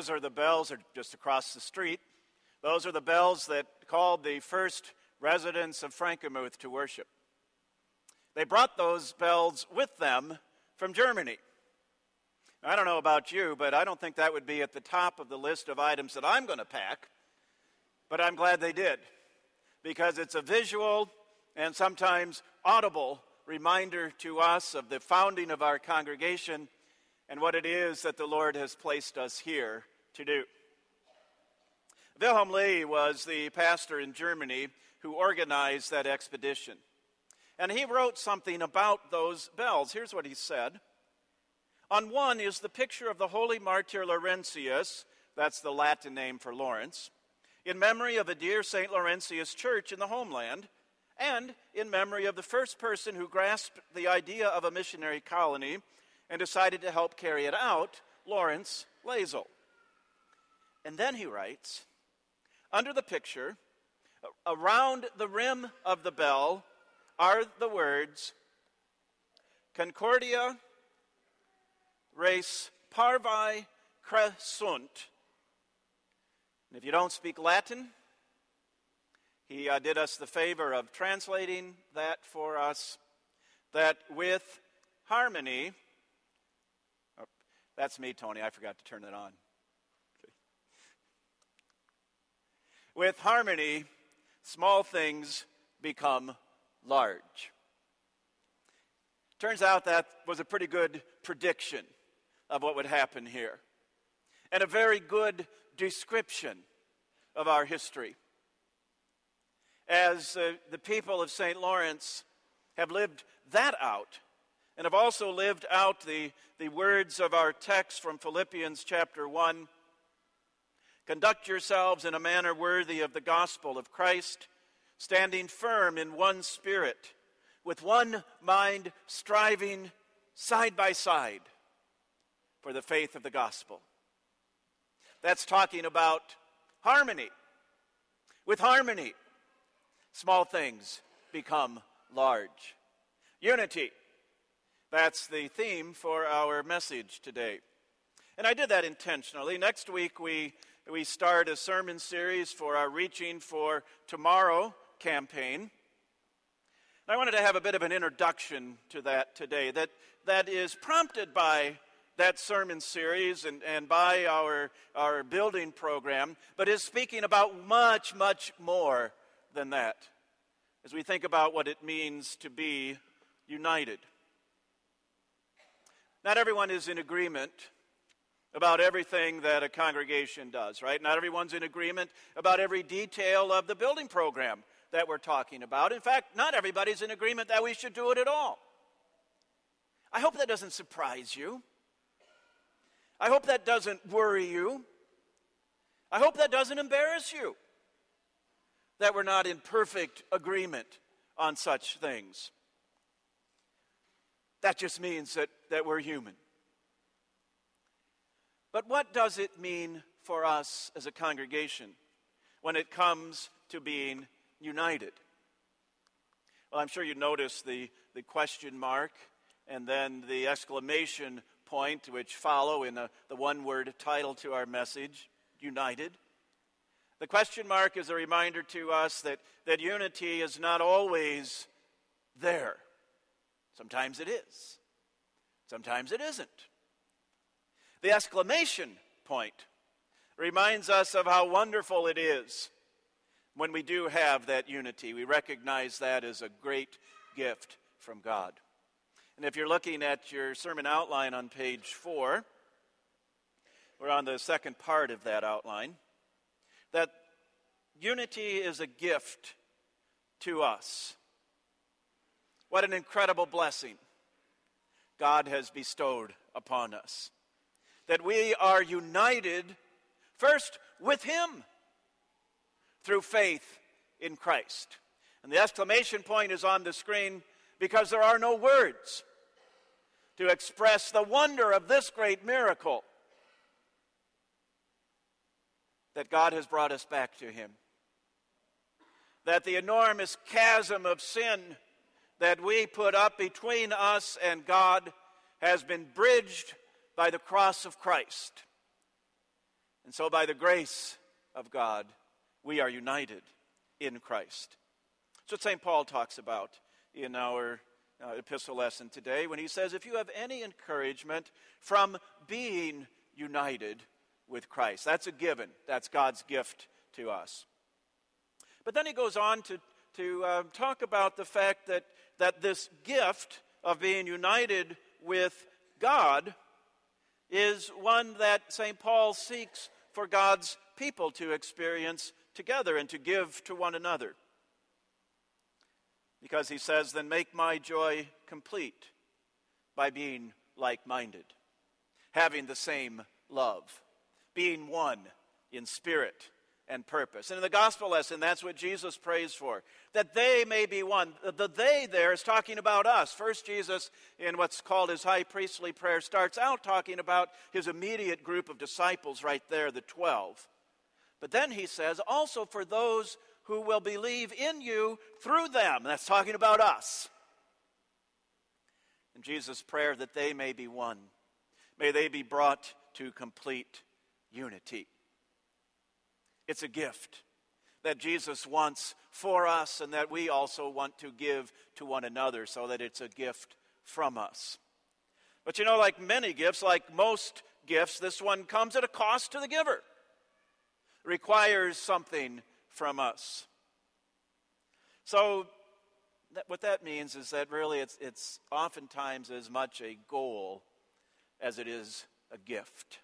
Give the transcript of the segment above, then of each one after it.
Those are the bells are just across the street. Those are the bells that called the first residents of Frankenmuth to worship. They brought those bells with them from Germany. I don't know about you, but I don't think that would be at the top of the list of items that I'm going to pack. But I'm glad they did because it's a visual and sometimes audible reminder to us of the founding of our congregation and what it is that the Lord has placed us here to do. Wilhelm Löhe was the pastor in Germany who organized that expedition. And he wrote something about those bells. Here's what he said On one is the picture of the holy martyr Laurentius, that's the Latin name for Lawrence, in memory of a dear St. Laurentius church in the homeland, and in memory of the first person who grasped the idea of a missionary colony and decided to help carry it out, Lawrence Loisel. And then he writes Under the picture, around the rim of the bell, are the words Concordia res parvae crescunt. And if you don't speak Latin, he uh, did us the favor of translating that for us that with harmony, oh, that's me, Tony. I forgot to turn it on. Okay. With harmony, small things become large. Turns out that was a pretty good prediction of what would happen here, and a very good description of our history as uh, the people of St. Lawrence have lived that out and have also lived out the, the words of our text from Philippians chapter 1. Conduct yourselves in a manner worthy of the gospel of Christ, standing firm in one spirit, with one mind, striving side by side for the faith of the gospel. That's talking about harmony. With harmony, small things become large. Unity. That's the theme for our message today. And I did that intentionally. Next week, we, we start a sermon series for our Reaching for Tomorrow campaign. I wanted to have a bit of an introduction to that today that, that is prompted by that sermon series and, and by our, our building program, but is speaking about much, much more than that as we think about what it means to be united. Not everyone is in agreement about everything that a congregation does, right? Not everyone's in agreement about every detail of the building program that we're talking about. In fact, not everybody's in agreement that we should do it at all. I hope that doesn't surprise you. I hope that doesn't worry you. I hope that doesn't embarrass you that we're not in perfect agreement on such things. That just means that, that we're human. But what does it mean for us as a congregation when it comes to being united? Well, I'm sure you noticed the, the question mark and then the exclamation point, which follow in the, the one word title to our message united. The question mark is a reminder to us that, that unity is not always there. Sometimes it is, sometimes it isn't. The exclamation point reminds us of how wonderful it is when we do have that unity. We recognize that as a great gift from God. And if you're looking at your sermon outline on page four, we're on the second part of that outline that unity is a gift to us. What an incredible blessing God has bestowed upon us. That we are united first with Him through faith in Christ. And the exclamation point is on the screen because there are no words to express the wonder of this great miracle that God has brought us back to Him. That the enormous chasm of sin that we put up between us and God has been bridged by the cross of Christ. And so, by the grace of God, we are united in Christ. That's what St. Paul talks about in our uh, epistle lesson today when he says, If you have any encouragement from being united with Christ, that's a given. That's God's gift to us. But then he goes on to, to uh, talk about the fact that, that this gift of being united with God is one that St. Paul seeks for God's people to experience together and to give to one another. Because he says, then make my joy complete by being like minded, having the same love, being one in spirit and purpose. And in the gospel lesson, that's what Jesus prays for, that they may be one. The they there is talking about us. First, Jesus, in what's called his high priestly prayer, starts out talking about his immediate group of disciples right there, the 12. But then he says, also for those who will believe in you through them. That's talking about us. In Jesus' prayer, that they may be one. May they be brought to complete unity. It's a gift that Jesus wants for us and that we also want to give to one another so that it's a gift from us. But you know, like many gifts, like most gifts, this one comes at a cost to the giver, it requires something from us. So, that, what that means is that really it's, it's oftentimes as much a goal as it is a gift.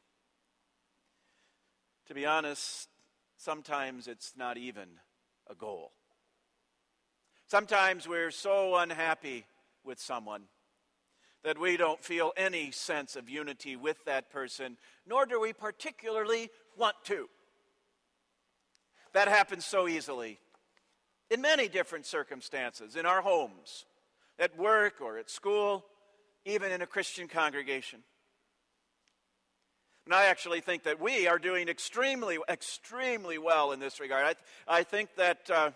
To be honest, sometimes it's not even a goal. Sometimes we're so unhappy with someone that we don't feel any sense of unity with that person, nor do we particularly want to. That happens so easily in many different circumstances, in our homes, at work or at school, even in a Christian congregation. And I actually think that we are doing extremely, extremely well in this regard. I, I think that, uh,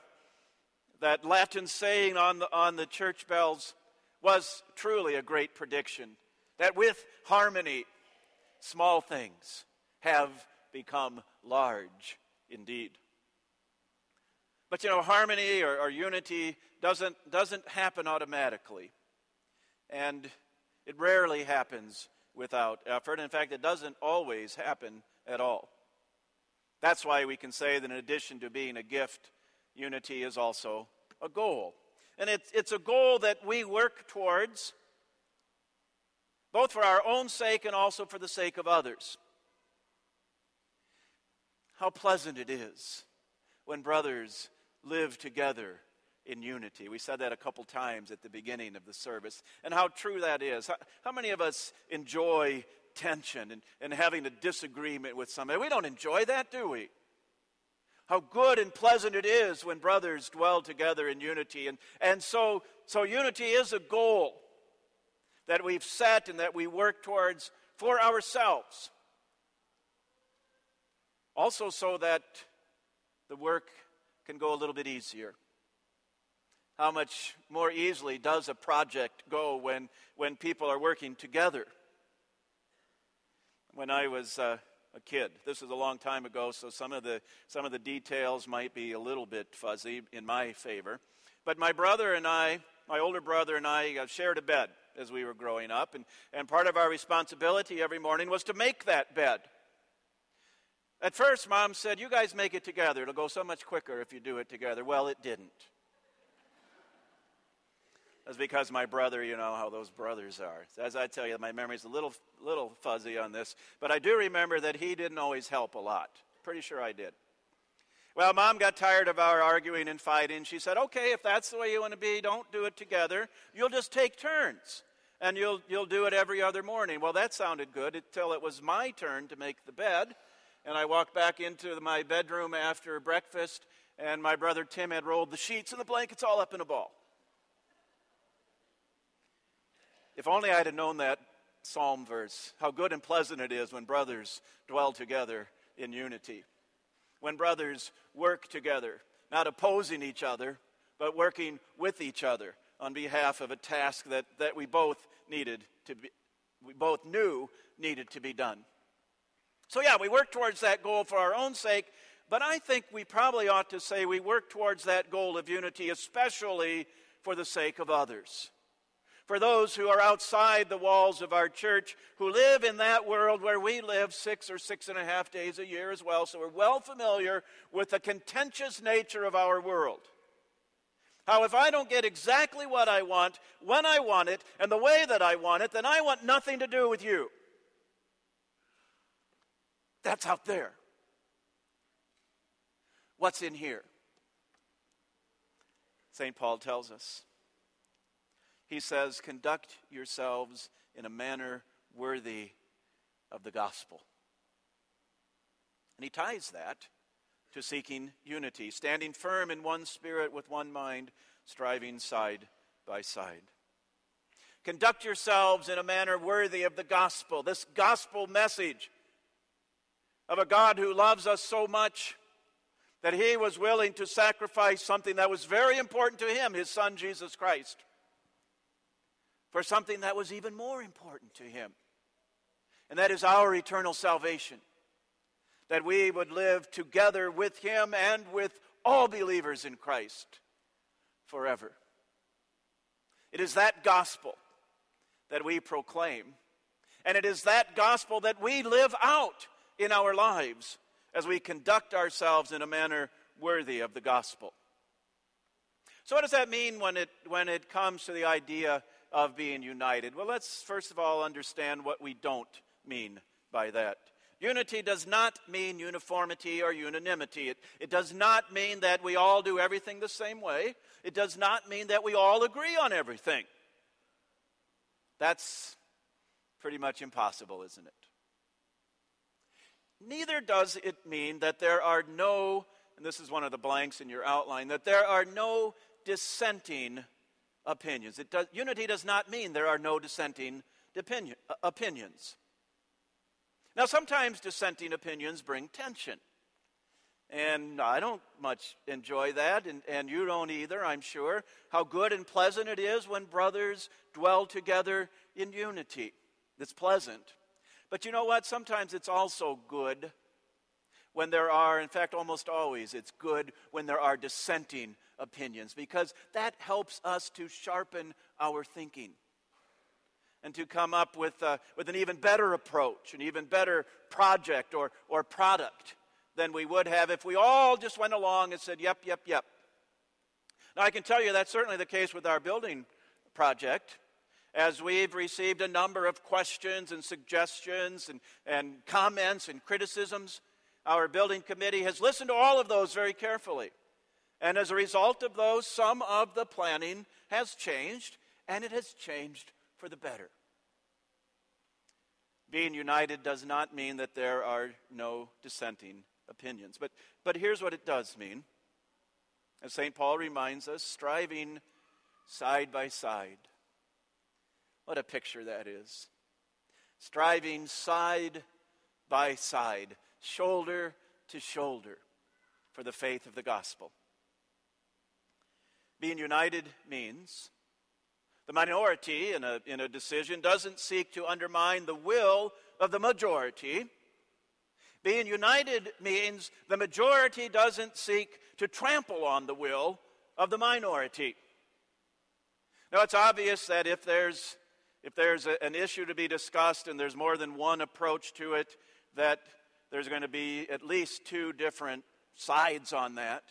that Latin saying on the, on the church bells was truly a great prediction. That with harmony, small things have become large indeed. But you know, harmony or, or unity doesn't, doesn't happen automatically. And it rarely happens without effort. In fact, it doesn't always happen at all. That's why we can say that in addition to being a gift, unity is also a goal. And it's, it's a goal that we work towards, both for our own sake and also for the sake of others. How pleasant it is when brothers live together in unity. We said that a couple times at the beginning of the service, and how true that is. How, how many of us enjoy tension and, and having a disagreement with somebody? We don't enjoy that, do we? How good and pleasant it is when brothers dwell together in unity. And, and so, so, unity is a goal that we've set and that we work towards for ourselves. Also, so that the work can go a little bit easier how much more easily does a project go when, when people are working together. When I was uh, a kid, this is a long time ago, so some of, the, some of the details might be a little bit fuzzy in my favor. But my brother and I, my older brother and I, uh, shared a bed as we were growing up, and, and part of our responsibility every morning was to make that bed. At first, mom said, You guys make it together. It'll go so much quicker if you do it together. Well, it didn't. That's because my brother, you know how those brothers are. As I tell you, my memory's a little, little fuzzy on this, but I do remember that he didn't always help a lot. Pretty sure I did. Well, mom got tired of our arguing and fighting. She said, okay, if that's the way you want to be, don't do it together. You'll just take turns and you'll, you'll do it every other morning. Well, that sounded good until it was my turn to make the bed. And I walked back into my bedroom after breakfast, and my brother Tim had rolled the sheets and the blankets all up in a ball. If only I'd have known that psalm verse, how good and pleasant it is when brothers dwell together in unity. When brothers work together, not opposing each other, but working with each other on behalf of a task that, that we both needed to be, we both knew needed to be done. So, yeah, we work towards that goal for our own sake, but I think we probably ought to say we work towards that goal of unity, especially for the sake of others. For those who are outside the walls of our church, who live in that world where we live six or six and a half days a year as well, so we're well familiar with the contentious nature of our world. How, if I don't get exactly what I want, when I want it, and the way that I want it, then I want nothing to do with you. That's out there. What's in here? St. Paul tells us. He says, Conduct yourselves in a manner worthy of the gospel. And he ties that to seeking unity, standing firm in one spirit with one mind, striving side by side. Conduct yourselves in a manner worthy of the gospel, this gospel message of a God who loves us so much that he was willing to sacrifice something that was very important to him, his son Jesus Christ, for something that was even more important to him, and that is our eternal salvation that we would live together with him and with all believers in Christ forever. It is that gospel that we proclaim, and it is that gospel that we live out in our lives as we conduct ourselves in a manner worthy of the gospel. So, what does that mean when it, when it comes to the idea of being united? Well, let's first of all understand what we don't mean by that. Unity does not mean uniformity or unanimity. It, it does not mean that we all do everything the same way. It does not mean that we all agree on everything. That's pretty much impossible, isn't it? Neither does it mean that there are no, and this is one of the blanks in your outline, that there are no dissenting opinions. Does, unity does not mean there are no dissenting opinion, uh, opinions. Now, sometimes dissenting opinions bring tension. And I don't much enjoy that, and, and you don't either, I'm sure. How good and pleasant it is when brothers dwell together in unity. It's pleasant. But you know what? Sometimes it's also good when there are, in fact, almost always, it's good when there are dissenting opinions because that helps us to sharpen our thinking and to come up with, uh, with an even better approach, an even better project or, or product than we would have if we all just went along and said, yep, yep, yep. Now, I can tell you that's certainly the case with our building project. As we've received a number of questions and suggestions and, and comments and criticisms, our building committee has listened to all of those very carefully. And as a result of those, some of the planning has changed, and it has changed for the better. Being united does not mean that there are no dissenting opinions. But, but here's what it does mean. As St. Paul reminds us, striving side by side. What a picture that is. Striving side by side, shoulder to shoulder for the faith of the gospel. Being united means the minority in a, in a decision doesn't seek to undermine the will of the majority. Being united means the majority doesn't seek to trample on the will of the minority. Now, it's obvious that if there's, if there's a, an issue to be discussed and there's more than one approach to it, that there's going to be at least two different sides on that.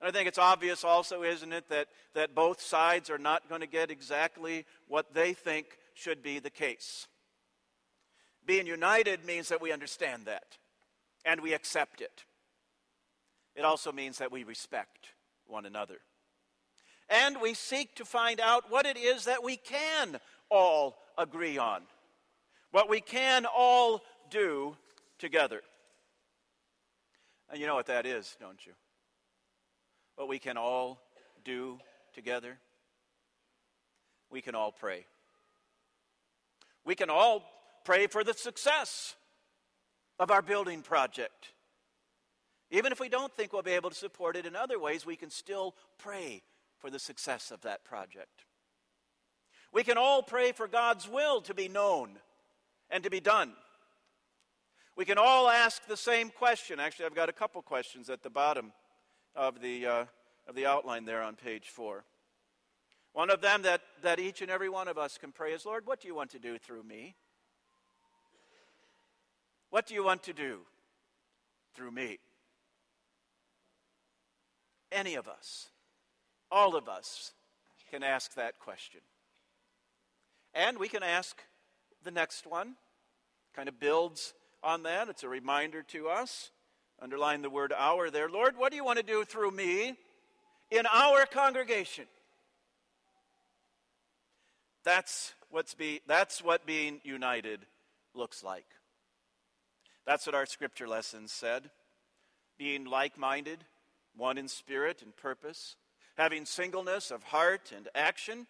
And I think it's obvious also, isn't it, that, that both sides are not going to get exactly what they think should be the case. Being united means that we understand that and we accept it. It also means that we respect one another. And we seek to find out what it is that we can all agree on, what we can all do together. And you know what that is, don't you? what we can all do together? We can all pray. We can all pray for the success of our building project. Even if we don't think we'll be able to support it in other ways, we can still pray for the success of that project. We can all pray for God's will to be known and to be done. We can all ask the same question. Actually, I've got a couple questions at the bottom of the, uh, of the outline there on page four. One of them that, that each and every one of us can pray is Lord, what do you want to do through me? What do you want to do through me? Any of us, all of us, can ask that question. And we can ask the next one, kind of builds on that. It's a reminder to us. Underline the word our there. Lord, what do you want to do through me in our congregation? That's, what's be, that's what being united looks like. That's what our scripture lessons said. Being like minded, one in spirit and purpose, having singleness of heart and action.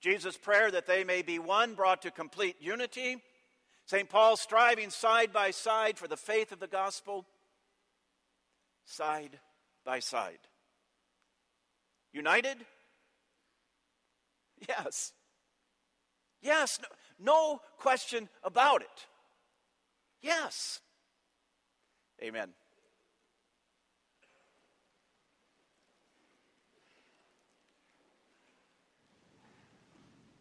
Jesus' prayer that they may be one, brought to complete unity. St. Paul striving side by side for the faith of the gospel, side by side. United? Yes. Yes, no, no question about it. Yes. Amen.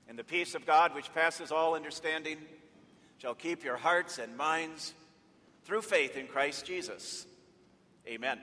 And the peace of God, which passes all understanding, shall keep your hearts and minds through faith in Christ Jesus. Amen.